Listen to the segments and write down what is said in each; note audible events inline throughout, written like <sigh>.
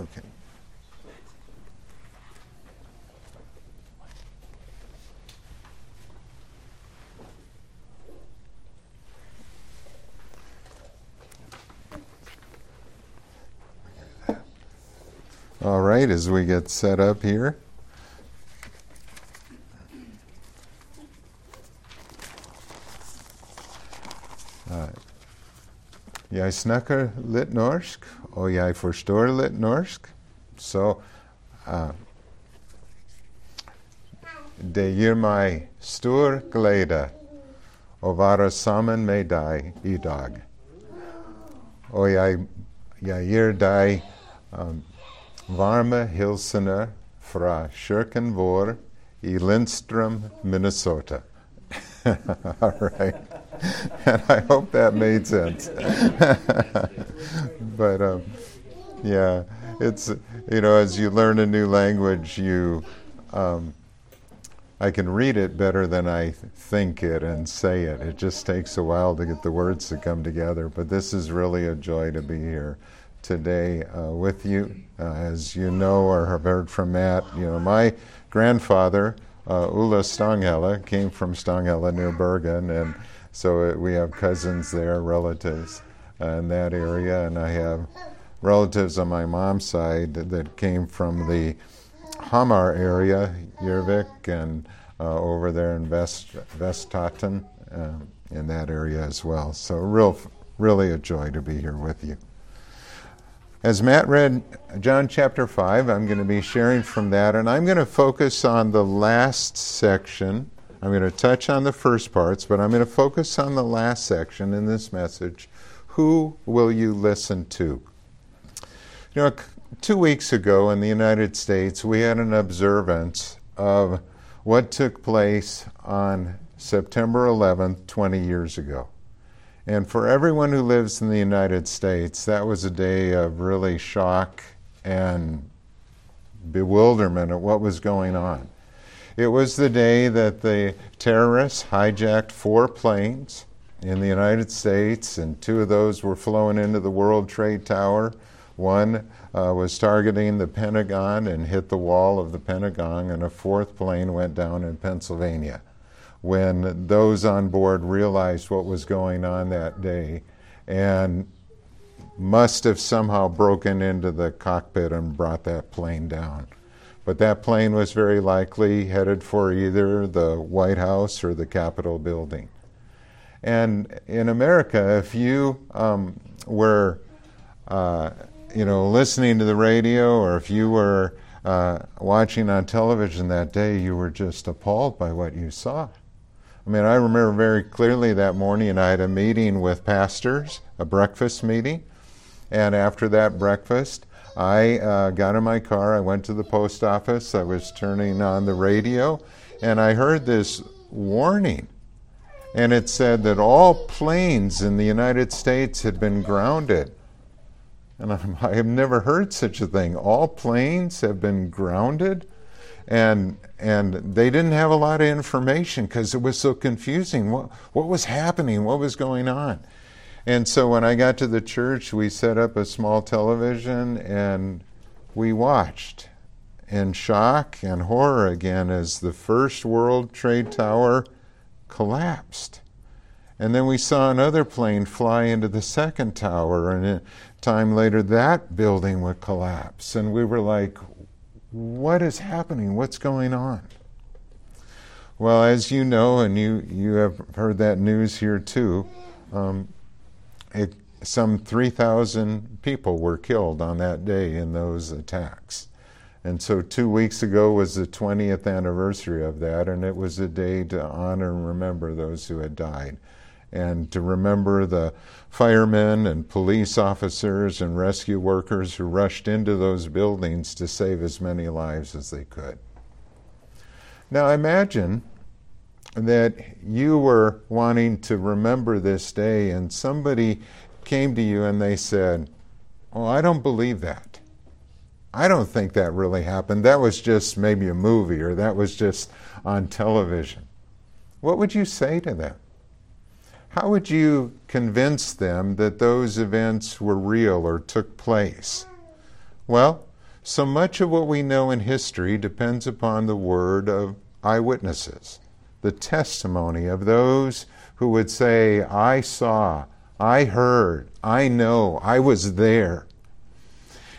Okay. All right, as we get set up here. Uh, Jeg snakker litt norsk, og jeg forstår litt norsk. Så uh, det gir meg stor glede å være sammen med deg i dag. Og jeg, jeg gir deg um, varme hilsener fra kirken vår i Lindstrom, Minnesota. <laughs> All right. <laughs> and I hope that made sense. <laughs> but um, yeah, it's you know as you learn a new language, you um, I can read it better than I think it and say it. It just takes a while to get the words to come together. But this is really a joy to be here today uh, with you. Uh, as you know or have heard from Matt, you know my grandfather. Uh, Ulla Stanghelle came from Stanghelle near Bergen, and so uh, we have cousins there, relatives in that area, and I have relatives on my mom's side that came from the Hamar area, Järvik, and uh, over there in Vest Vestaten, um, in that area as well. So real, really a joy to be here with you. As Matt read John chapter 5, I'm going to be sharing from that, and I'm going to focus on the last section. I'm going to touch on the first parts, but I'm going to focus on the last section in this message. Who will you listen to? You know, two weeks ago in the United States, we had an observance of what took place on September 11th, 20 years ago. And for everyone who lives in the United States, that was a day of really shock and bewilderment at what was going on. It was the day that the terrorists hijacked four planes in the United States, and two of those were flown into the World Trade Tower. One uh, was targeting the Pentagon and hit the wall of the Pentagon, and a fourth plane went down in Pennsylvania. When those on board realized what was going on that day and must have somehow broken into the cockpit and brought that plane down. But that plane was very likely headed for either the White House or the Capitol building. And in America, if you um, were, uh, you know, listening to the radio or if you were uh, watching on television that day, you were just appalled by what you saw. I mean, I remember very clearly that morning, I had a meeting with pastors, a breakfast meeting. And after that breakfast, I uh, got in my car, I went to the post office, I was turning on the radio, and I heard this warning. And it said that all planes in the United States had been grounded. And I'm, <laughs> I have never heard such a thing. All planes have been grounded? And, and they didn't have a lot of information because it was so confusing. What, what was happening? What was going on? And so when I got to the church, we set up a small television and we watched in shock and horror again as the first World Trade Tower collapsed. And then we saw another plane fly into the second tower, and a time later, that building would collapse. And we were like, what is happening? What's going on? Well, as you know, and you, you have heard that news here too, um, it, some 3,000 people were killed on that day in those attacks. And so two weeks ago was the 20th anniversary of that, and it was a day to honor and remember those who had died, and to remember the firemen and police officers and rescue workers who rushed into those buildings to save as many lives as they could. Now imagine that you were wanting to remember this day, and somebody came to you and they said, Oh, I don't believe that. I don't think that really happened. That was just maybe a movie or that was just on television. What would you say to them? How would you convince them that those events were real or took place? Well, so much of what we know in history depends upon the word of eyewitnesses, the testimony of those who would say, I saw, I heard, I know, I was there.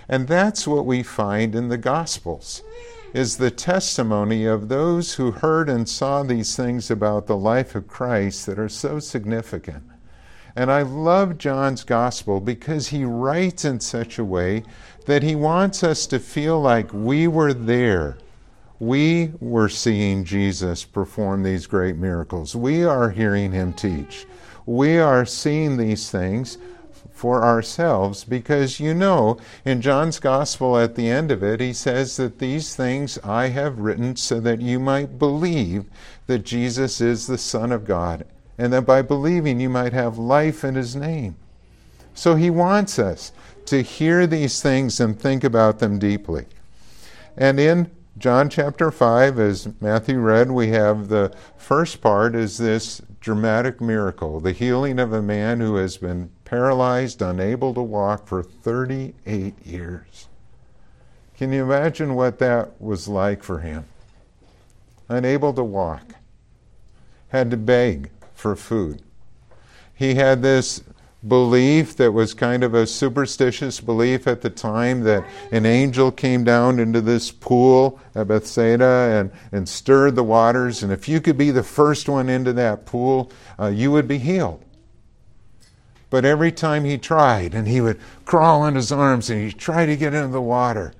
And that's what we find in the Gospels is the testimony of those who heard and saw these things about the life of Christ that are so significant. And I love John's gospel because he writes in such a way that he wants us to feel like we were there. We were seeing Jesus perform these great miracles. We are hearing him teach. We are seeing these things for ourselves because you know, in John's Gospel at the end of it, he says that these things I have written so that you might believe that Jesus is the Son of God, and that by believing you might have life in his name. So he wants us to hear these things and think about them deeply. And in John chapter 5, as Matthew read, we have the first part is this dramatic miracle the healing of a man who has been paralyzed, unable to walk for 38 years. Can you imagine what that was like for him? Unable to walk, had to beg for food. He had this belief that was kind of a superstitious belief at the time that an angel came down into this pool at Bethsaida and, and stirred the waters, and if you could be the first one into that pool, uh, you would be healed. But every time he tried, and he would crawl on his arms and he'd try to get into the water,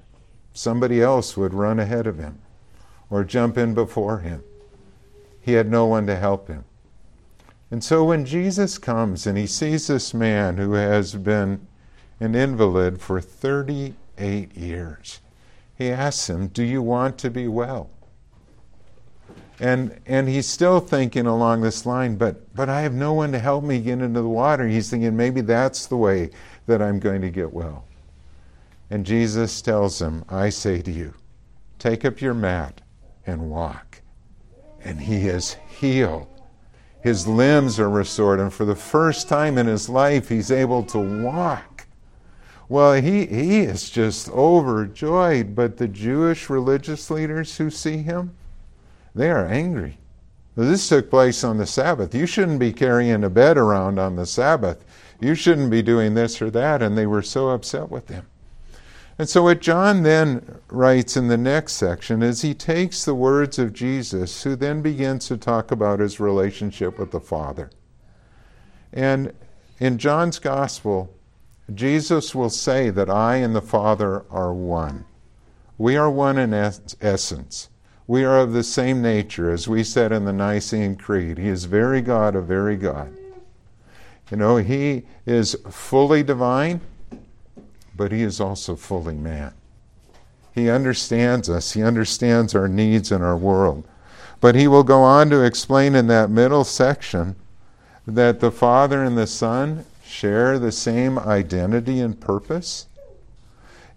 somebody else would run ahead of him or jump in before him. He had no one to help him. And so when Jesus comes and he sees this man who has been an invalid for 38 years, he asks him, Do you want to be well? And, and he's still thinking along this line, but, but I have no one to help me get into the water. He's thinking maybe that's the way that I'm going to get well. And Jesus tells him, I say to you, take up your mat and walk. And he is healed. His limbs are restored, and for the first time in his life, he's able to walk. Well, he, he is just overjoyed, but the Jewish religious leaders who see him, they are angry. This took place on the Sabbath. You shouldn't be carrying a bed around on the Sabbath. You shouldn't be doing this or that. And they were so upset with him. And so, what John then writes in the next section is he takes the words of Jesus, who then begins to talk about his relationship with the Father. And in John's Gospel, Jesus will say that I and the Father are one. We are one in es- essence. We are of the same nature, as we said in the Nicene Creed. He is very God, a very God. You know, He is fully divine, but He is also fully man. He understands us, He understands our needs and our world. But He will go on to explain in that middle section that the Father and the Son share the same identity and purpose.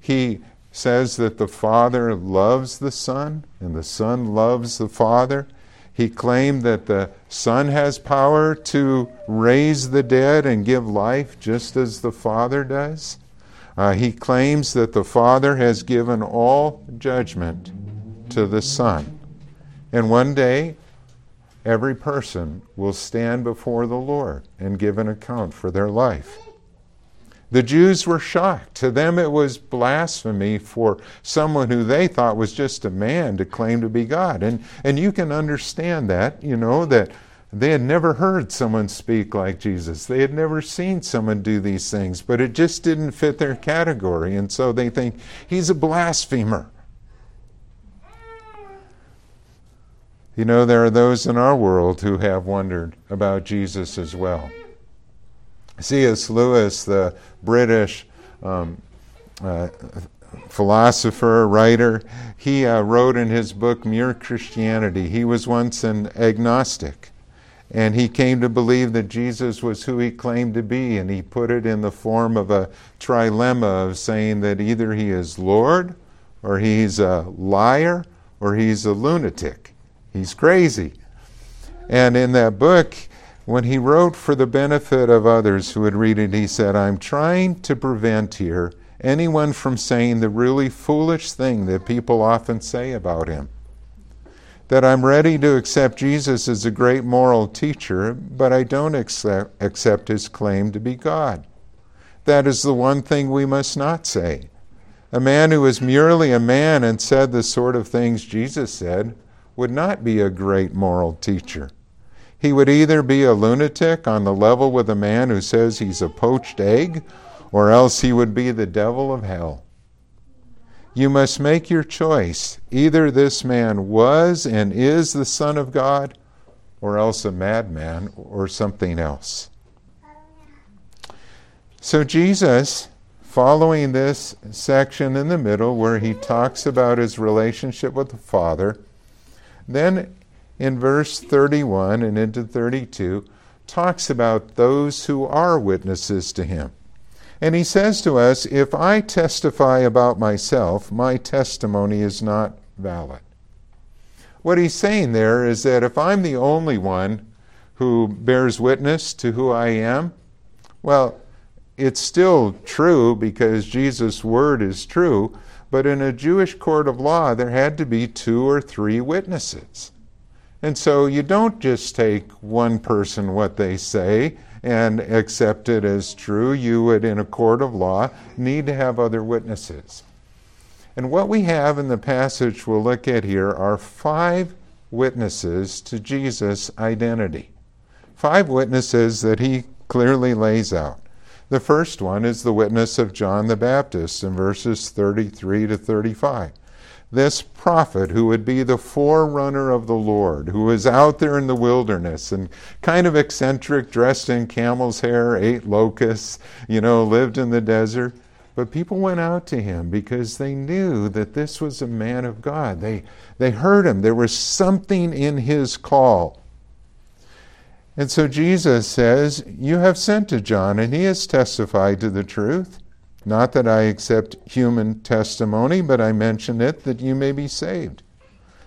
He says that the Father loves the Son and the Son loves the Father. He claimed that the Son has power to raise the dead and give life just as the Father does. Uh, he claims that the Father has given all judgment to the Son. And one day, every person will stand before the Lord and give an account for their life. The Jews were shocked. To them, it was blasphemy for someone who they thought was just a man to claim to be God. And, and you can understand that, you know, that they had never heard someone speak like Jesus. They had never seen someone do these things, but it just didn't fit their category. And so they think he's a blasphemer. You know, there are those in our world who have wondered about Jesus as well. C.S. Lewis, the British um, uh, philosopher, writer, he uh, wrote in his book Mere Christianity. He was once an agnostic, and he came to believe that Jesus was who he claimed to be, and he put it in the form of a trilemma of saying that either he is Lord, or he's a liar, or he's a lunatic. He's crazy. And in that book, when he wrote for the benefit of others who would read it, he said, I'm trying to prevent here anyone from saying the really foolish thing that people often say about him. That I'm ready to accept Jesus as a great moral teacher, but I don't accept, accept his claim to be God. That is the one thing we must not say. A man who is merely a man and said the sort of things Jesus said would not be a great moral teacher. He would either be a lunatic on the level with a man who says he's a poached egg, or else he would be the devil of hell. You must make your choice. Either this man was and is the Son of God, or else a madman or something else. So, Jesus, following this section in the middle where he talks about his relationship with the Father, then in verse 31 and into 32, talks about those who are witnesses to him. And he says to us, If I testify about myself, my testimony is not valid. What he's saying there is that if I'm the only one who bears witness to who I am, well, it's still true because Jesus' word is true, but in a Jewish court of law, there had to be two or three witnesses. And so you don't just take one person what they say and accept it as true. You would, in a court of law, need to have other witnesses. And what we have in the passage we'll look at here are five witnesses to Jesus' identity. Five witnesses that he clearly lays out. The first one is the witness of John the Baptist in verses 33 to 35. This prophet, who would be the forerunner of the Lord, who was out there in the wilderness and kind of eccentric, dressed in camel's hair, ate locusts, you know, lived in the desert. But people went out to him because they knew that this was a man of God. They, they heard him. There was something in his call. And so Jesus says, You have sent to John, and he has testified to the truth. Not that I accept human testimony, but I mention it that you may be saved.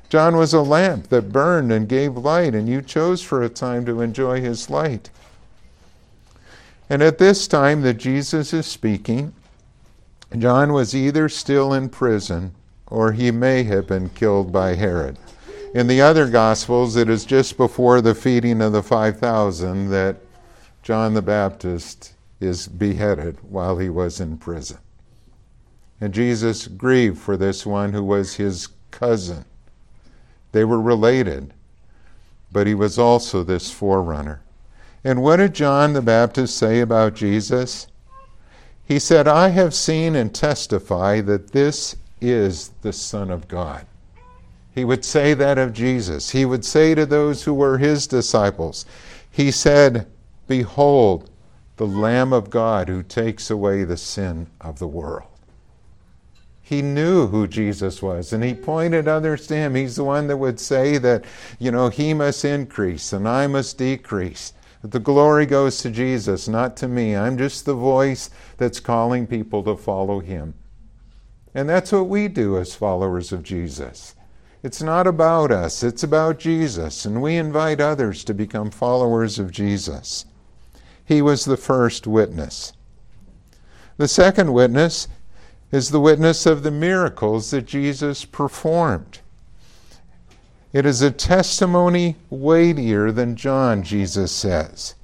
John was a lamp that burned and gave light, and you chose for a time to enjoy his light. And at this time that Jesus is speaking, John was either still in prison or he may have been killed by Herod. In the other Gospels, it is just before the feeding of the 5,000 that John the Baptist is beheaded while he was in prison. And Jesus grieved for this one who was his cousin. They were related, but he was also this forerunner. And what did John the Baptist say about Jesus? He said, I have seen and testify that this is the Son of God. He would say that of Jesus. He would say to those who were his disciples, He said, Behold, the Lamb of God who takes away the sin of the world. He knew who Jesus was, and he pointed others to him. He's the one that would say that, you know, he must increase and I must decrease. That the glory goes to Jesus, not to me. I'm just the voice that's calling people to follow him. And that's what we do as followers of Jesus. It's not about us, it's about Jesus, and we invite others to become followers of Jesus. He was the first witness. The second witness is the witness of the miracles that Jesus performed. It is a testimony weightier than John, Jesus says.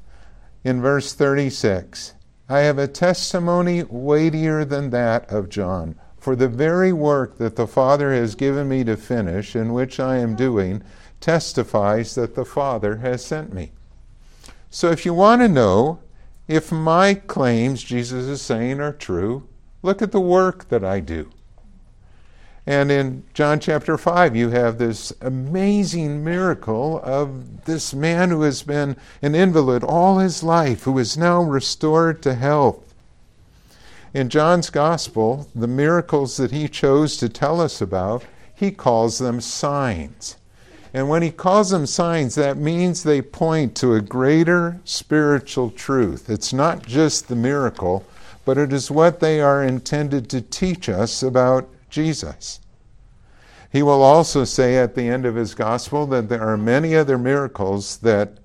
In verse 36, I have a testimony weightier than that of John. For the very work that the Father has given me to finish, and which I am doing, testifies that the Father has sent me. So if you want to know if my claims, Jesus is saying, are true, look at the work that I do. And in John chapter 5, you have this amazing miracle of this man who has been an invalid all his life, who is now restored to health. In John's gospel, the miracles that he chose to tell us about, he calls them signs. And when he calls them signs, that means they point to a greater spiritual truth. It's not just the miracle, but it is what they are intended to teach us about Jesus. He will also say at the end of his gospel that there are many other miracles that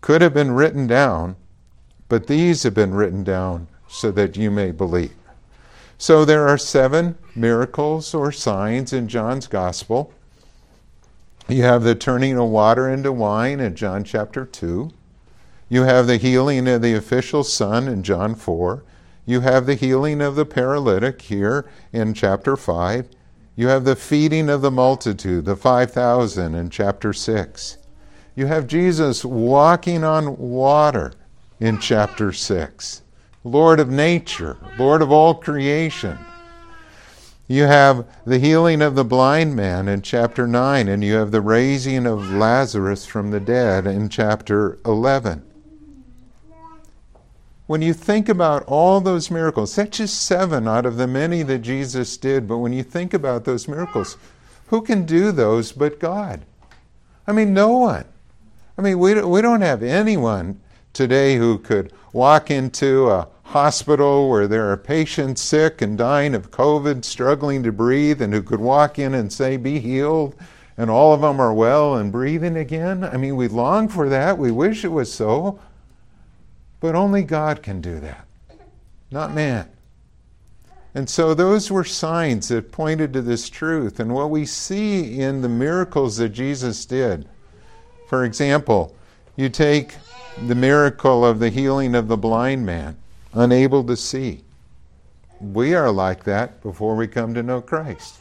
could have been written down, but these have been written down so that you may believe. So there are seven miracles or signs in John's gospel. You have the turning of water into wine in John chapter 2. You have the healing of the official son in John 4. You have the healing of the paralytic here in chapter 5. You have the feeding of the multitude, the 5,000 in chapter 6. You have Jesus walking on water in chapter 6. Lord of nature, Lord of all creation. You have the healing of the blind man in chapter 9, and you have the raising of Lazarus from the dead in chapter 11. When you think about all those miracles, that's just seven out of the many that Jesus did, but when you think about those miracles, who can do those but God? I mean, no one. I mean, we, we don't have anyone today who could walk into a hospital where there are patients sick and dying of COVID, struggling to breathe, and who could walk in and say, Be healed, and all of them are well and breathing again? I mean, we long for that. We wish it was so. But only God can do that, not man. And so those were signs that pointed to this truth. And what we see in the miracles that Jesus did, for example, you take the miracle of the healing of the blind man unable to see. We are like that before we come to know Christ.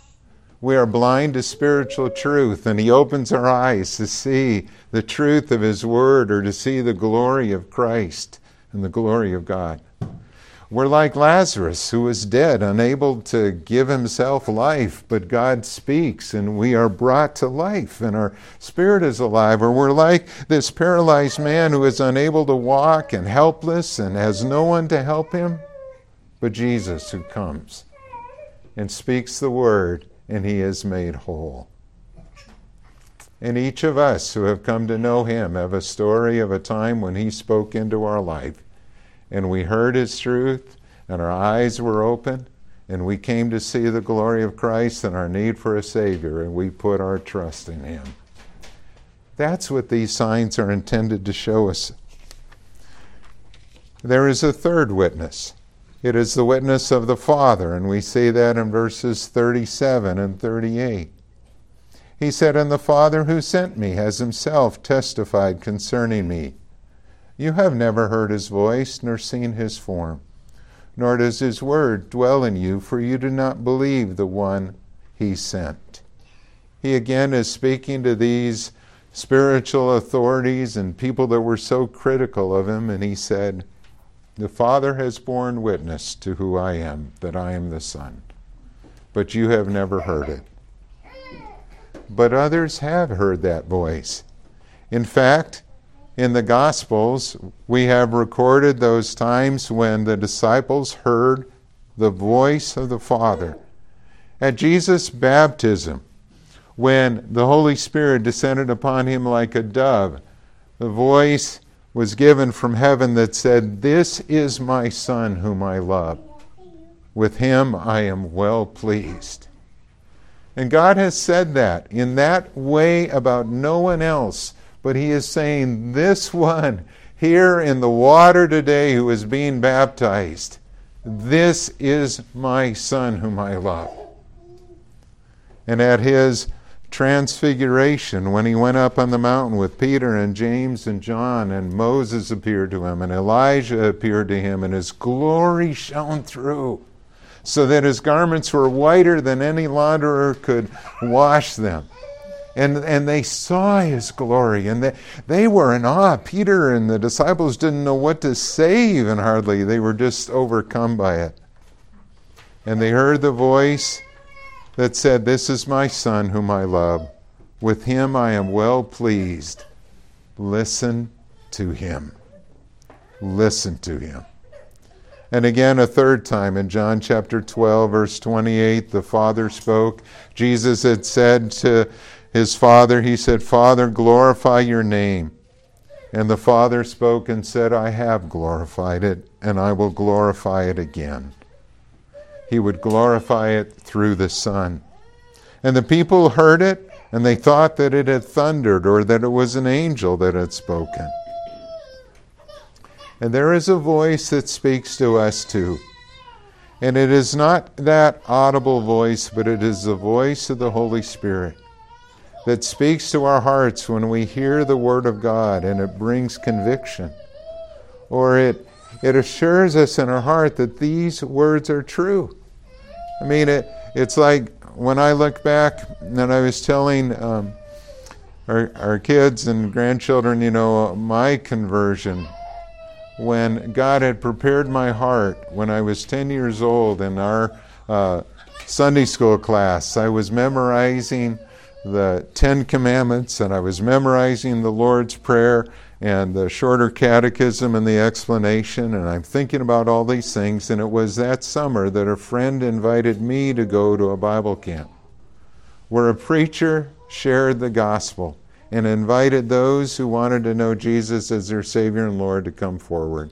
We are blind to spiritual truth, and He opens our eyes to see the truth of His Word or to see the glory of Christ and the glory of God. We're like Lazarus, who was dead, unable to give himself life, but God speaks and we are brought to life and our spirit is alive. Or we're like this paralyzed man who is unable to walk and helpless and has no one to help him, but Jesus who comes and speaks the word and he is made whole. And each of us who have come to know him have a story of a time when he spoke into our life and we heard his truth, and our eyes were open, and we came to see the glory of Christ and our need for a Savior, and we put our trust in him. That's what these signs are intended to show us. There is a third witness. It is the witness of the Father, and we see that in verses 37 and 38. He said, And the Father who sent me has himself testified concerning me. You have never heard his voice, nor seen his form, nor does his word dwell in you, for you do not believe the one he sent. He again is speaking to these spiritual authorities and people that were so critical of him, and he said, The Father has borne witness to who I am, that I am the Son, but you have never heard it. But others have heard that voice. In fact, in the Gospels, we have recorded those times when the disciples heard the voice of the Father. At Jesus' baptism, when the Holy Spirit descended upon him like a dove, the voice was given from heaven that said, This is my Son whom I love. With him I am well pleased. And God has said that in that way about no one else but he is saying, This one here in the water today who is being baptized, this is my son whom I love. And at his transfiguration, when he went up on the mountain with Peter and James and John, and Moses appeared to him, and Elijah appeared to him, and his glory shone through, so that his garments were whiter than any launderer could wash them and, and they saw his glory and they, they were in awe. Peter and the disciples didn't know what to say, even hardly. They were just overcome by it. And they heard the voice that said, This is my son whom I love. With him I am well pleased. Listen to him. Listen to him. And again, a third time in John chapter 12, verse 28, the Father spoke. Jesus had said to his father, he said, Father, glorify your name. And the father spoke and said, I have glorified it, and I will glorify it again. He would glorify it through the Son. And the people heard it, and they thought that it had thundered or that it was an angel that had spoken. And there is a voice that speaks to us too. And it is not that audible voice, but it is the voice of the Holy Spirit that speaks to our hearts when we hear the Word of God and it brings conviction. Or it, it assures us in our heart that these words are true. I mean, it, it's like when I look back and I was telling um, our, our kids and grandchildren, you know, my conversion when God had prepared my heart when I was 10 years old in our uh, Sunday school class. I was memorizing the Ten Commandments and I was memorizing the Lord's Prayer and the shorter catechism and the explanation. And I'm thinking about all these things. And it was that summer that a friend invited me to go to a Bible camp where a preacher shared the gospel and invited those who wanted to know Jesus as their Savior and Lord to come forward.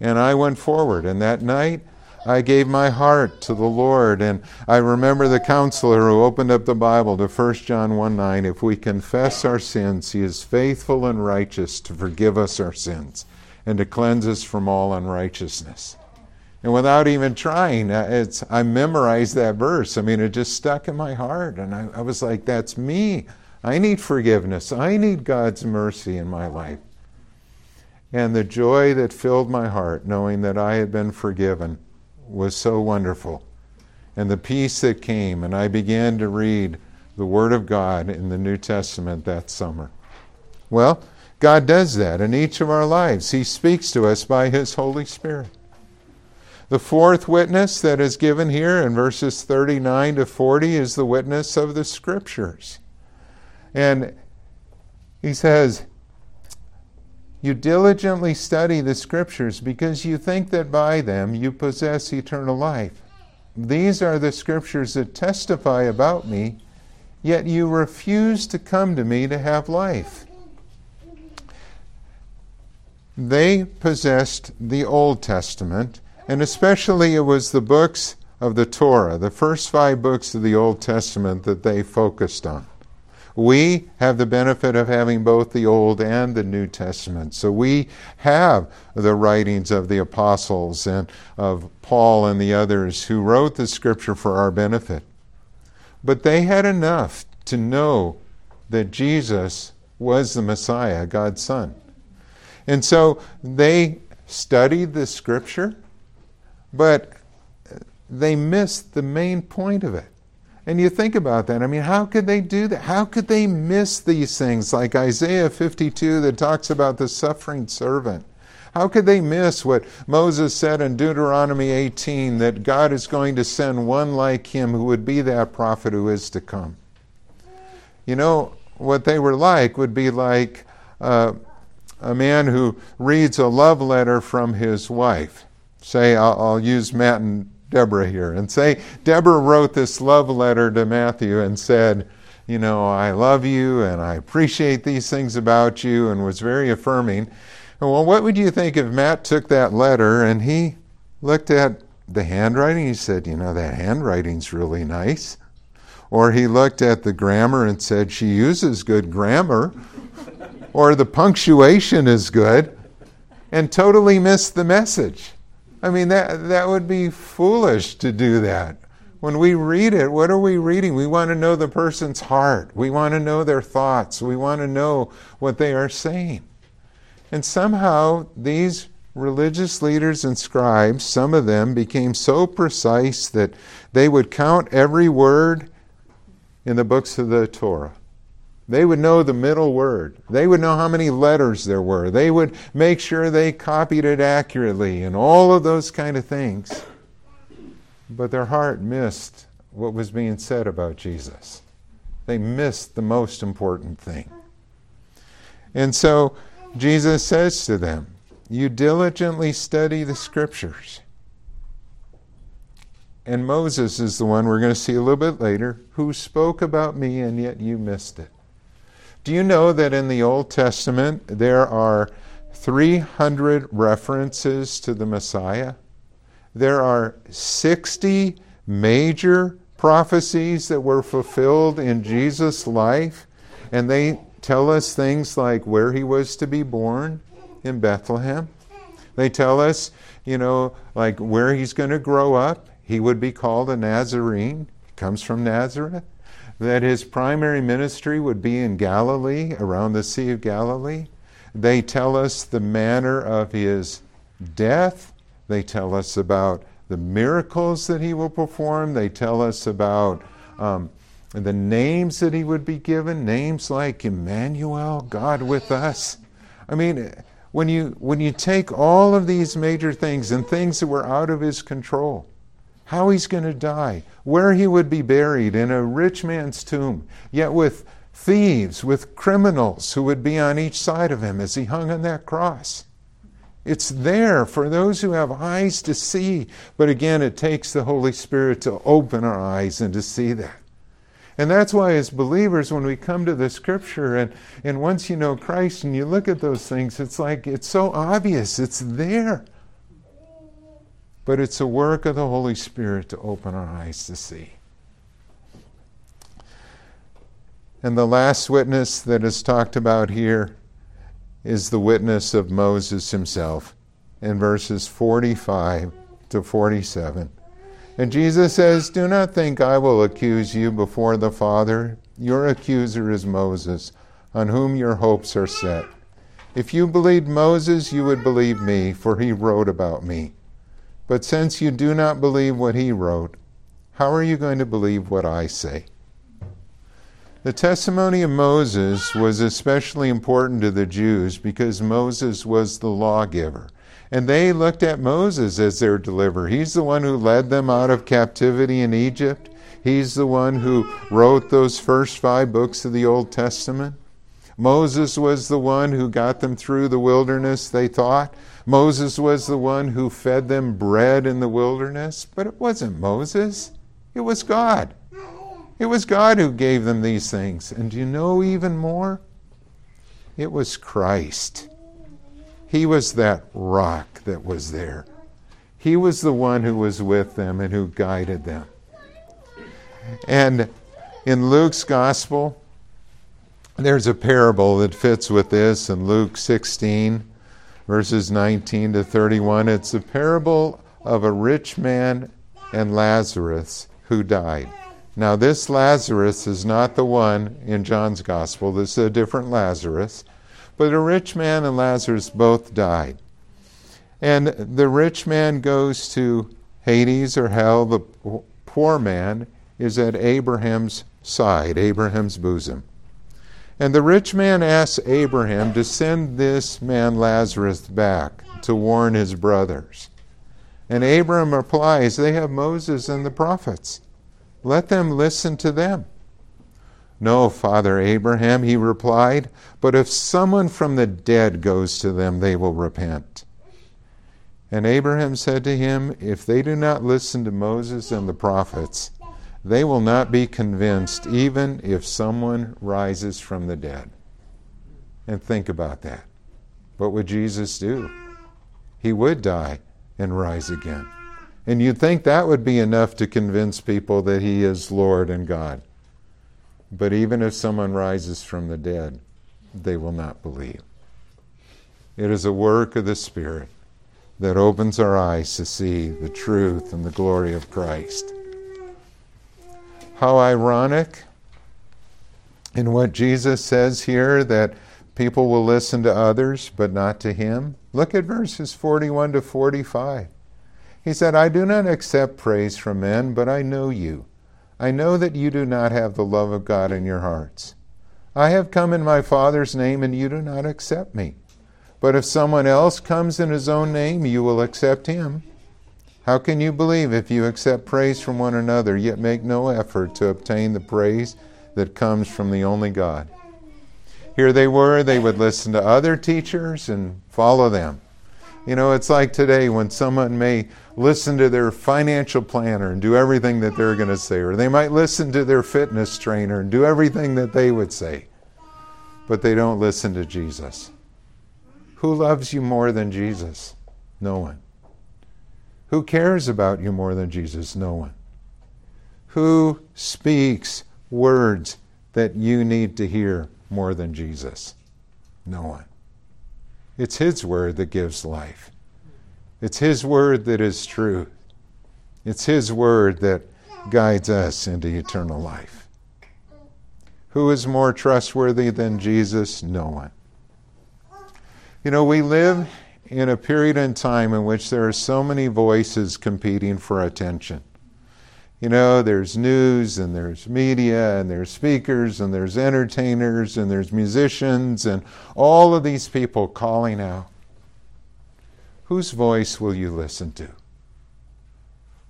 And I went forward. And that night, I gave my heart to the Lord. And I remember the counselor who opened up the Bible to 1 John 1 9. If we confess our sins, He is faithful and righteous to forgive us our sins and to cleanse us from all unrighteousness. And without even trying, uh, it's, I memorized that verse. I mean, it just stuck in my heart. And I, I was like, that's me. I need forgiveness. I need God's mercy in my life. And the joy that filled my heart, knowing that I had been forgiven, was so wonderful. And the peace that came, and I began to read the Word of God in the New Testament that summer. Well, God does that in each of our lives. He speaks to us by His Holy Spirit. The fourth witness that is given here in verses 39 to 40 is the witness of the Scriptures. And he says, You diligently study the Scriptures because you think that by them you possess eternal life. These are the Scriptures that testify about me, yet you refuse to come to me to have life. They possessed the Old Testament, and especially it was the books of the Torah, the first five books of the Old Testament that they focused on. We have the benefit of having both the Old and the New Testament. So we have the writings of the apostles and of Paul and the others who wrote the scripture for our benefit. But they had enough to know that Jesus was the Messiah, God's Son. And so they studied the scripture, but they missed the main point of it. And you think about that. I mean, how could they do that? How could they miss these things like Isaiah 52 that talks about the suffering servant? How could they miss what Moses said in Deuteronomy 18 that God is going to send one like him who would be that prophet who is to come? You know, what they were like would be like uh, a man who reads a love letter from his wife. Say, I'll, I'll use Matt and Deborah here and say, Deborah wrote this love letter to Matthew and said, You know, I love you and I appreciate these things about you and was very affirming. Well, what would you think if Matt took that letter and he looked at the handwriting? He said, You know, that handwriting's really nice. Or he looked at the grammar and said, She uses good grammar. or the punctuation is good. And totally missed the message. I mean, that, that would be foolish to do that. When we read it, what are we reading? We want to know the person's heart. We want to know their thoughts. We want to know what they are saying. And somehow, these religious leaders and scribes, some of them became so precise that they would count every word in the books of the Torah. They would know the middle word. They would know how many letters there were. They would make sure they copied it accurately and all of those kind of things. But their heart missed what was being said about Jesus. They missed the most important thing. And so Jesus says to them, You diligently study the scriptures. And Moses is the one we're going to see a little bit later who spoke about me, and yet you missed it. Do you know that in the Old Testament there are 300 references to the Messiah? There are 60 major prophecies that were fulfilled in Jesus' life, and they tell us things like where he was to be born in Bethlehem. They tell us, you know, like where he's going to grow up. He would be called a Nazarene. He comes from Nazareth. That his primary ministry would be in Galilee, around the Sea of Galilee. They tell us the manner of his death. They tell us about the miracles that he will perform. They tell us about um, the names that he would be given, names like Emmanuel, God with us. I mean, when you, when you take all of these major things and things that were out of his control, how he's going to die, where he would be buried in a rich man's tomb, yet with thieves, with criminals who would be on each side of him as he hung on that cross. It's there for those who have eyes to see. But again, it takes the Holy Spirit to open our eyes and to see that. And that's why, as believers, when we come to the scripture and, and once you know Christ and you look at those things, it's like it's so obvious, it's there. But it's a work of the Holy Spirit to open our eyes to see. And the last witness that is talked about here is the witness of Moses himself in verses 45 to 47. And Jesus says, Do not think I will accuse you before the Father. Your accuser is Moses, on whom your hopes are set. If you believed Moses, you would believe me, for he wrote about me. But since you do not believe what he wrote, how are you going to believe what I say? The testimony of Moses was especially important to the Jews because Moses was the lawgiver. And they looked at Moses as their deliverer. He's the one who led them out of captivity in Egypt. He's the one who wrote those first five books of the Old Testament. Moses was the one who got them through the wilderness, they thought. Moses was the one who fed them bread in the wilderness. But it wasn't Moses, it was God. It was God who gave them these things. And do you know even more? It was Christ. He was that rock that was there. He was the one who was with them and who guided them. And in Luke's gospel, there's a parable that fits with this in Luke 16, verses 19 to 31. It's a parable of a rich man and Lazarus who died. Now, this Lazarus is not the one in John's gospel, this is a different Lazarus. But a rich man and Lazarus both died. And the rich man goes to Hades or hell. The poor man is at Abraham's side, Abraham's bosom. And the rich man asks Abraham to send this man Lazarus back to warn his brothers. And Abraham replies, They have Moses and the prophets. Let them listen to them. No, Father Abraham, he replied, but if someone from the dead goes to them, they will repent. And Abraham said to him, If they do not listen to Moses and the prophets, they will not be convinced, even if someone rises from the dead. And think about that. What would Jesus do? He would die and rise again. And you'd think that would be enough to convince people that he is Lord and God. But even if someone rises from the dead, they will not believe. It is a work of the Spirit that opens our eyes to see the truth and the glory of Christ. How ironic in what Jesus says here that people will listen to others but not to him. Look at verses 41 to 45. He said, I do not accept praise from men, but I know you I know that you do not have the love of God in your hearts. I have come in my Father's name, and you do not accept me. But if someone else comes in his own name, you will accept him. How can you believe if you accept praise from one another, yet make no effort to obtain the praise that comes from the only God? Here they were, they would listen to other teachers and follow them. You know, it's like today when someone may listen to their financial planner and do everything that they're going to say, or they might listen to their fitness trainer and do everything that they would say, but they don't listen to Jesus. Who loves you more than Jesus? No one. Who cares about you more than Jesus? No one. Who speaks words that you need to hear more than Jesus? No one. It's His word that gives life. It's His word that is true. It's His word that guides us into eternal life. Who is more trustworthy than Jesus? No one. You know, we live in a period in time in which there are so many voices competing for attention. You know, there's news and there's media and there's speakers and there's entertainers and there's musicians and all of these people calling out. Whose voice will you listen to?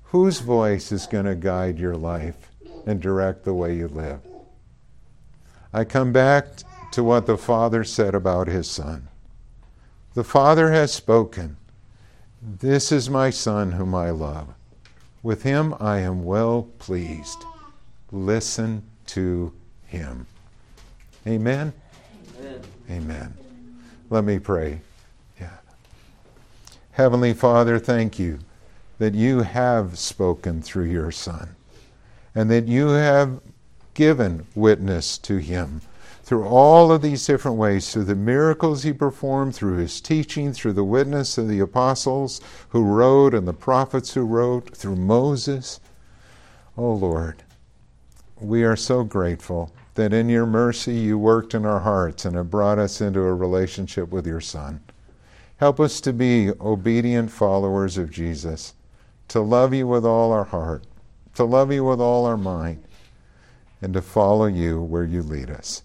Whose voice is going to guide your life and direct the way you live? I come back to what the Father said about his Son. The Father has spoken. This is my Son whom I love. With him I am well pleased. Listen to him. Amen? Amen. Amen. Let me pray. Yeah. Heavenly Father, thank you that you have spoken through your Son and that you have given witness to him through all of these different ways, through the miracles he performed, through his teaching, through the witness of the apostles who wrote and the prophets who wrote, through Moses. Oh Lord, we are so grateful that in your mercy you worked in our hearts and have brought us into a relationship with your Son. Help us to be obedient followers of Jesus, to love you with all our heart, to love you with all our mind, and to follow you where you lead us.